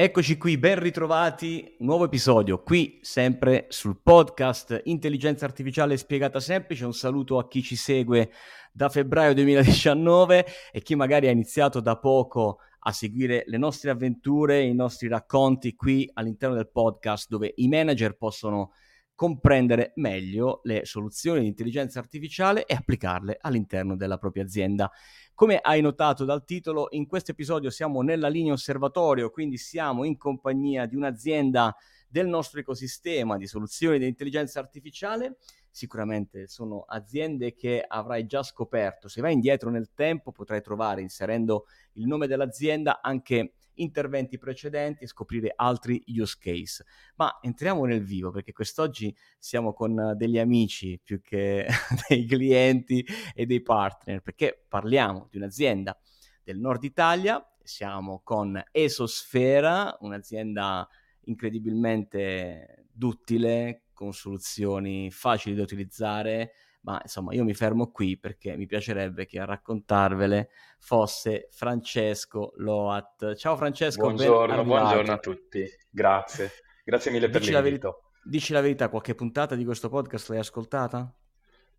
Eccoci qui, ben ritrovati, nuovo episodio qui sempre sul podcast Intelligenza Artificiale Spiegata Semplice. Un saluto a chi ci segue da febbraio 2019 e chi magari ha iniziato da poco a seguire le nostre avventure, i nostri racconti qui all'interno del podcast dove i manager possono comprendere meglio le soluzioni di intelligenza artificiale e applicarle all'interno della propria azienda. Come hai notato dal titolo, in questo episodio siamo nella linea osservatorio, quindi siamo in compagnia di un'azienda del nostro ecosistema di soluzioni di intelligenza artificiale. Sicuramente sono aziende che avrai già scoperto. Se vai indietro nel tempo potrai trovare, inserendo il nome dell'azienda, anche interventi precedenti e scoprire altri use case. Ma entriamo nel vivo perché quest'oggi siamo con degli amici più che dei clienti e dei partner, perché parliamo di un'azienda del nord Italia, siamo con Esosfera, un'azienda incredibilmente duttile, con soluzioni facili da utilizzare, ma insomma io mi fermo qui perché mi piacerebbe che a raccontarvele fosse Francesco Loat. Ciao Francesco, buongiorno, buongiorno a tutti, grazie, grazie mille per dici l'invito. La veri- dici la verità, qualche puntata di questo podcast l'hai ascoltata?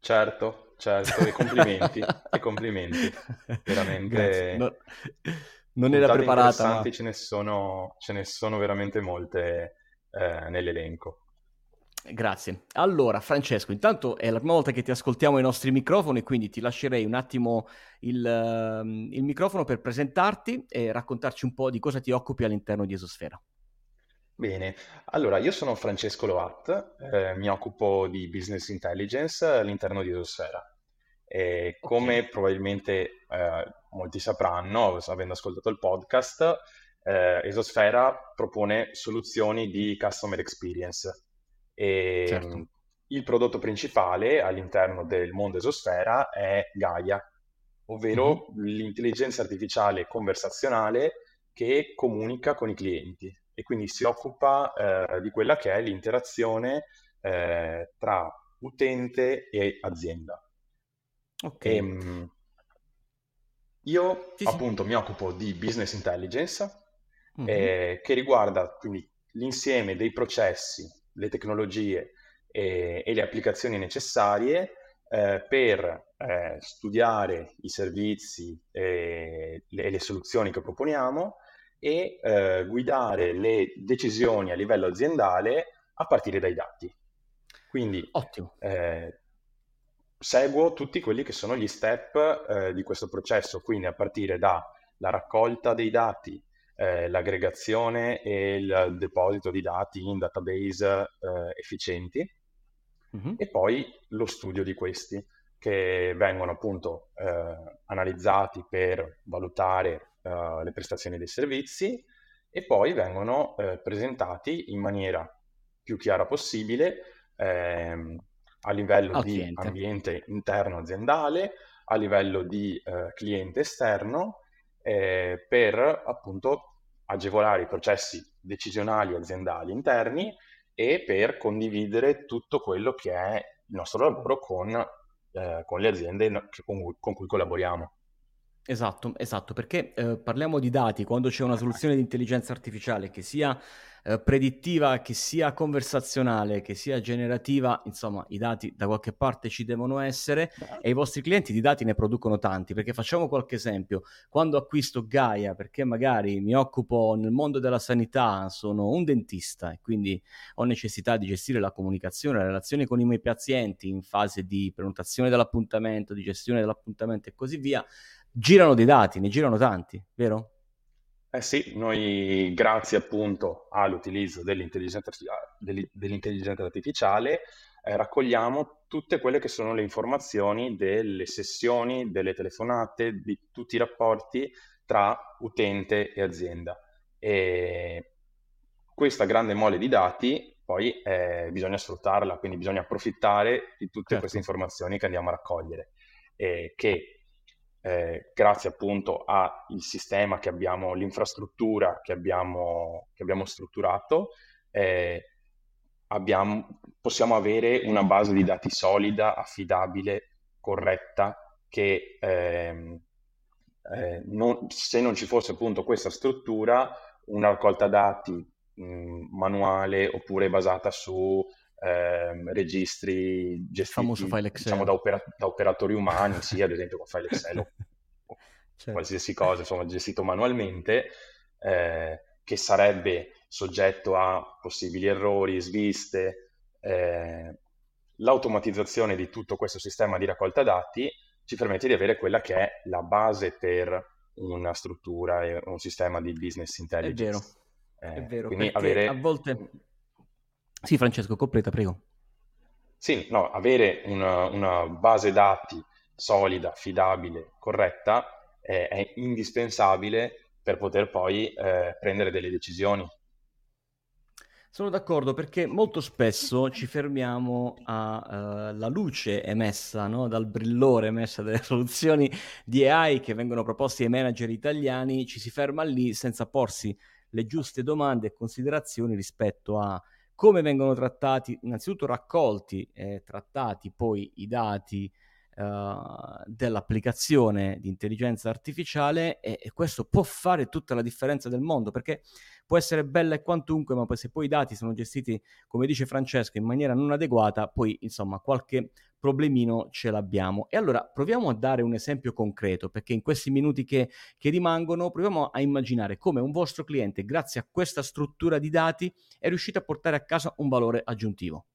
Certo, certo, e complimenti, e complimenti, veramente... No, non era preparata. Ma... Ce, ne sono, ce ne sono veramente molte eh, nell'elenco. Grazie. Allora, Francesco, intanto è la prima volta che ti ascoltiamo ai nostri microfoni, quindi ti lascerei un attimo il, uh, il, microfono per presentarti e raccontarci un po' di cosa ti occupi all'interno di Esosfera. Bene, allora io sono Francesco Loat, eh, mi occupo di business intelligence all'interno di Esosfera. E come okay. probabilmente eh, molti sapranno, avendo ascoltato il podcast, eh, Esosfera propone soluzioni di customer experience e certo. il prodotto principale all'interno del mondo esosfera è Gaia, ovvero mm-hmm. l'intelligenza artificiale conversazionale che comunica con i clienti e quindi si occupa eh, di quella che è l'interazione eh, tra utente e azienda. Ok. E, ehm, io sì, appunto sì. mi occupo di business intelligence mm-hmm. eh, che riguarda quindi l'insieme dei processi le tecnologie e, e le applicazioni necessarie eh, per eh, studiare i servizi e le, le, soluzioni che proponiamo e eh, guidare le decisioni a livello aziendale a partire dai dati. Quindi Ottimo. Eh, seguo tutti quelli che sono gli step eh, di questo processo, quindi a partire dalla raccolta dei dati, eh, l'aggregazione e il deposito di dati in database eh, efficienti mm-hmm. e poi lo studio di questi che vengono appunto eh, analizzati per valutare eh, le prestazioni dei servizi e poi vengono eh, presentati in maniera più chiara possibile ehm, a livello Al di cliente. ambiente interno aziendale, a livello di eh, cliente esterno eh, per appunto agevolare i processi decisionali aziendali interni e per condividere tutto quello che è il nostro lavoro con, eh, con le aziende con, con cui collaboriamo. Esatto, esatto, perché eh, parliamo di dati quando c'è una soluzione di intelligenza artificiale che sia eh, predittiva, che sia conversazionale, che sia generativa, insomma i dati da qualche parte ci devono essere e i vostri clienti di dati ne producono tanti, perché facciamo qualche esempio, quando acquisto Gaia, perché magari mi occupo nel mondo della sanità, sono un dentista e quindi ho necessità di gestire la comunicazione, la relazione con i miei pazienti in fase di prenotazione dell'appuntamento, di gestione dell'appuntamento e così via, girano dei dati, ne girano tanti, vero? Eh sì, noi grazie appunto all'utilizzo dell'intelligenza, dell'intelligenza artificiale eh, raccogliamo tutte quelle che sono le informazioni delle sessioni, delle telefonate, di tutti i rapporti tra utente e azienda. E questa grande mole di dati poi eh, bisogna sfruttarla, quindi bisogna approfittare di tutte certo. queste informazioni che andiamo a raccogliere, eh, che eh, grazie appunto al sistema che abbiamo, l'infrastruttura che abbiamo, che abbiamo strutturato, eh, abbiamo, possiamo avere una base di dati solida, affidabile, corretta, che ehm, eh, non, se non ci fosse appunto questa struttura, una raccolta dati mh, manuale oppure basata su eh, registri gestiti diciamo, da, opera- da, operatori umani, sì, ad esempio con file Excel o certo. qualsiasi cosa, insomma, gestito manualmente, eh, che sarebbe soggetto a possibili errori, sviste. Eh, l'automatizzazione di tutto questo sistema di raccolta dati ci permette di avere quella che è la base per una struttura e un sistema di business intelligence. È vero, eh, è vero, quindi avere... a volte... Sì, Francesco, completa, prego. Sì, no, avere una, una base dati solida, affidabile, corretta eh, è indispensabile per poter poi eh, prendere delle decisioni sono d'accordo perché molto spesso ci fermiamo alla uh, luce emessa, no? dal brillore emessa delle soluzioni di AI che vengono proposte ai manager italiani, ci si ferma lì senza porsi le giuste domande e considerazioni rispetto a come vengono trattati, innanzitutto raccolti e trattati poi i dati uh, dell'applicazione di intelligenza artificiale e, e questo può fare tutta la differenza del mondo perché può essere bella e quantunque, ma poi se poi i dati sono gestiti, come dice Francesco, in maniera non adeguata, poi insomma qualche problemino ce l'abbiamo. E allora proviamo a dare un esempio concreto, perché in questi minuti che, che rimangono proviamo a immaginare come un vostro cliente, grazie a questa struttura di dati, è riuscito a portare a casa un valore aggiuntivo.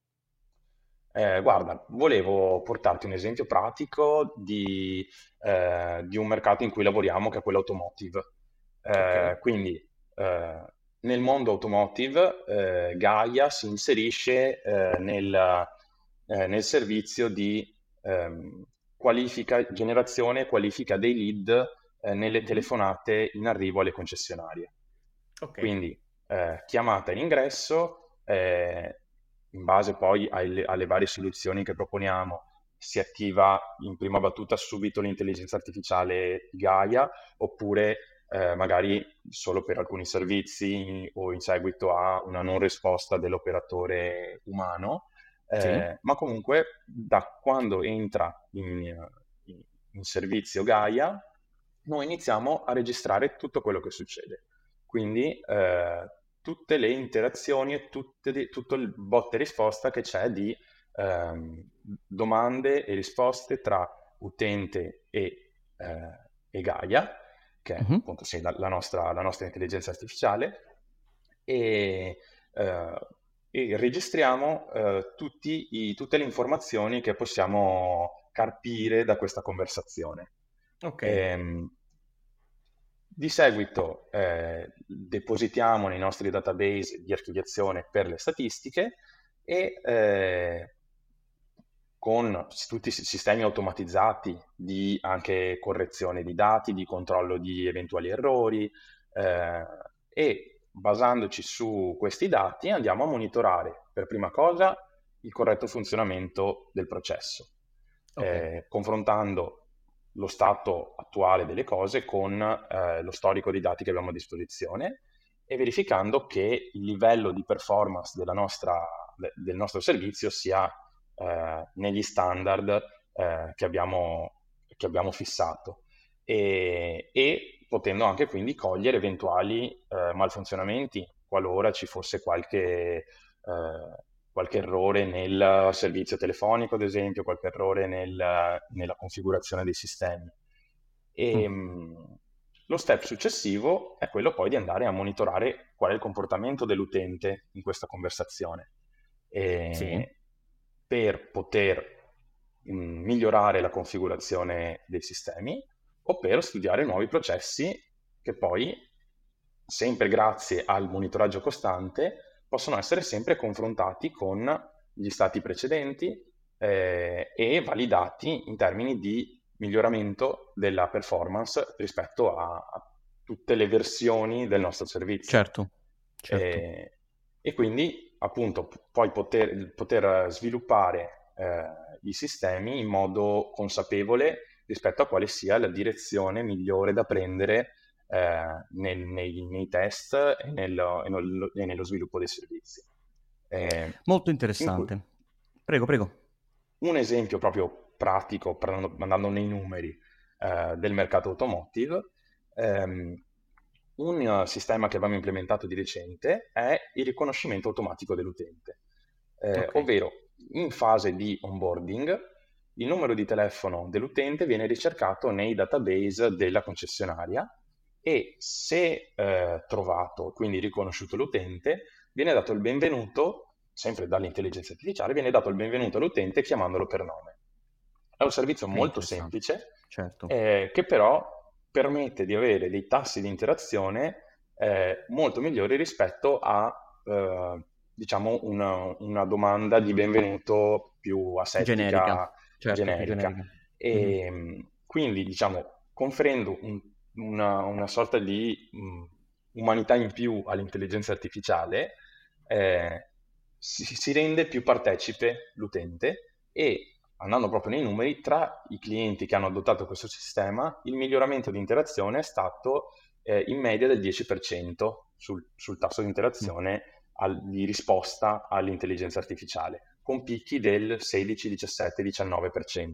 Eh, guarda, volevo portarti un esempio pratico di, eh, di, un mercato in cui lavoriamo, che è quello automotive. Eh, okay. Quindi eh, nel mondo automotive eh, Gaia si inserisce eh, nel, nel, servizio di ehm, qualifica, generazione e qualifica dei lead nelle mhm. telefonate in arrivo alle concessionarie. Okay. Quindi chiamata in ingresso, eh, in base poi alle, alle varie soluzioni che proponiamo, si attiva in prima battuta subito l'intelligenza artificiale Gaia oppure eh, magari solo per alcuni servizi o in seguito a una non risposta dell'operatore umano, eh, sì. ma comunque da quando entra in, in, servizio Gaia, noi iniziamo a registrare tutto quello che succede. Quindi eh, tutte le interazioni e tutte, tutto il botte risposta che c'è di ehm, domande e risposte tra utente e, eh, e Gaia che è mm-hmm. appunto sì, la, la, nostra, la, nostra, intelligenza artificiale, e, eh, e registriamo eh, i, tutte le informazioni che possiamo carpire da questa conversazione. Ok. Ehm, di seguito eh, depositiamo nei nostri database di archiviazione per le statistiche e eh, con tutti i sistemi automatizzati di anche correzione di dati, di controllo di eventuali errori eh, e basandoci su questi dati andiamo a monitorare per prima cosa il corretto funzionamento del processo, okay. eh, confrontando lo stato attuale delle cose con eh, lo storico dei dati che abbiamo a disposizione e verificando che il livello di performance nostra, del nostro servizio sia eh, negli standard eh, che, abbiamo, che, abbiamo, fissato. E, e, potendo anche quindi cogliere eventuali eh, malfunzionamenti qualora ci fosse qualche, eh, qualche, errore nel servizio telefonico, ad esempio, qualche errore nel, nella configurazione dei sistemi. E, mm. Lo step successivo è quello poi di andare a monitorare qual è il comportamento dell'utente in questa conversazione. E, sì per poter mm, migliorare la configurazione dei sistemi o per studiare nuovi processi che poi, sempre grazie al monitoraggio costante, possono essere sempre confrontati con gli stati precedenti eh, e validati in termini di miglioramento della performance rispetto a, a tutte le versioni del nostro servizio. Certo. certo. Eh, e quindi appunto poi poter, poter sviluppare eh, i sistemi in modo consapevole rispetto a quale sia la direzione migliore da prendere eh, nel, nei, nei, test e nello, e nello, sviluppo dei servizi. Eh, Molto interessante. Cui, prego, prego. Un esempio proprio pratico, andando nei numeri, eh, del mercato automotive, ehm, un sistema che abbiamo implementato di recente è il riconoscimento automatico dell'utente, eh, okay. ovvero in fase di onboarding il numero di telefono dell'utente viene ricercato nei database della concessionaria e se eh, trovato, quindi riconosciuto l'utente, viene dato il benvenuto, sempre dall'intelligenza artificiale, viene dato il benvenuto all'utente chiamandolo per nome. È un servizio molto semplice, certo. eh, che però permette di avere dei tassi di interazione eh, molto migliori rispetto a eh, diciamo una, una, domanda di benvenuto più asettica, generica, certo, generica. generica. E, mm-hmm. Quindi diciamo conferendo un, una, una, sorta di mm, umanità in più all'intelligenza artificiale, eh, si, si rende più partecipe l'utente e andando proprio nei numeri, tra i clienti che hanno adottato questo sistema, il miglioramento di interazione è stato eh, in media del 10% sul, sul tasso di interazione al, di risposta all'intelligenza artificiale, con picchi del 16, 17, 19%.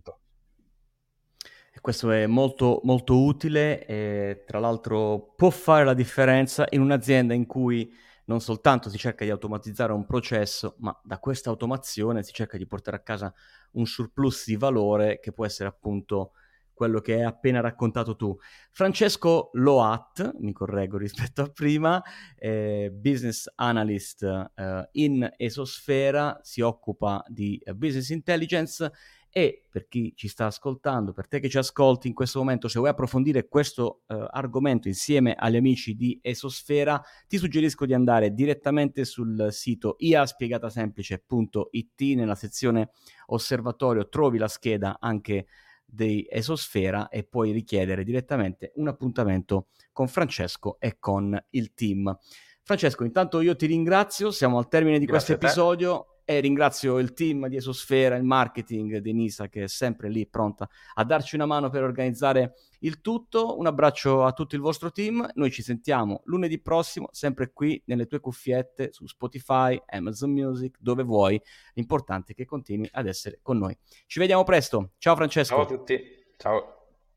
Questo è molto, molto utile e tra l'altro può fare la differenza in un'azienda in cui non soltanto si cerca di automatizzare un processo, ma da questa automazione si cerca di portare a casa un surplus di valore che può essere appunto quello che hai appena raccontato tu. Francesco Loat, mi correggo rispetto a prima, eh, business analyst eh, in Esosfera, si occupa di uh, business intelligence e per chi ci sta ascoltando, per te che ci ascolti in questo momento, se vuoi approfondire questo uh, argomento insieme agli amici di Esosfera, ti suggerisco di andare direttamente sul sito iaspiegatasemplice.it nella sezione osservatorio trovi la scheda anche di Esosfera e puoi richiedere direttamente un appuntamento con Francesco e con il team. Francesco, intanto io ti ringrazio, siamo al termine di questo episodio e ringrazio il team di Esosfera, il marketing di Nisa che è sempre lì pronta a darci una mano per organizzare il tutto. Un abbraccio a tutto il vostro team. Noi ci sentiamo lunedì prossimo, sempre qui nelle tue cuffiette su Spotify, Amazon Music, dove vuoi. L'importante è che continui ad essere con noi. Ci vediamo presto. Ciao Francesco. Ciao a tutti. Ciao.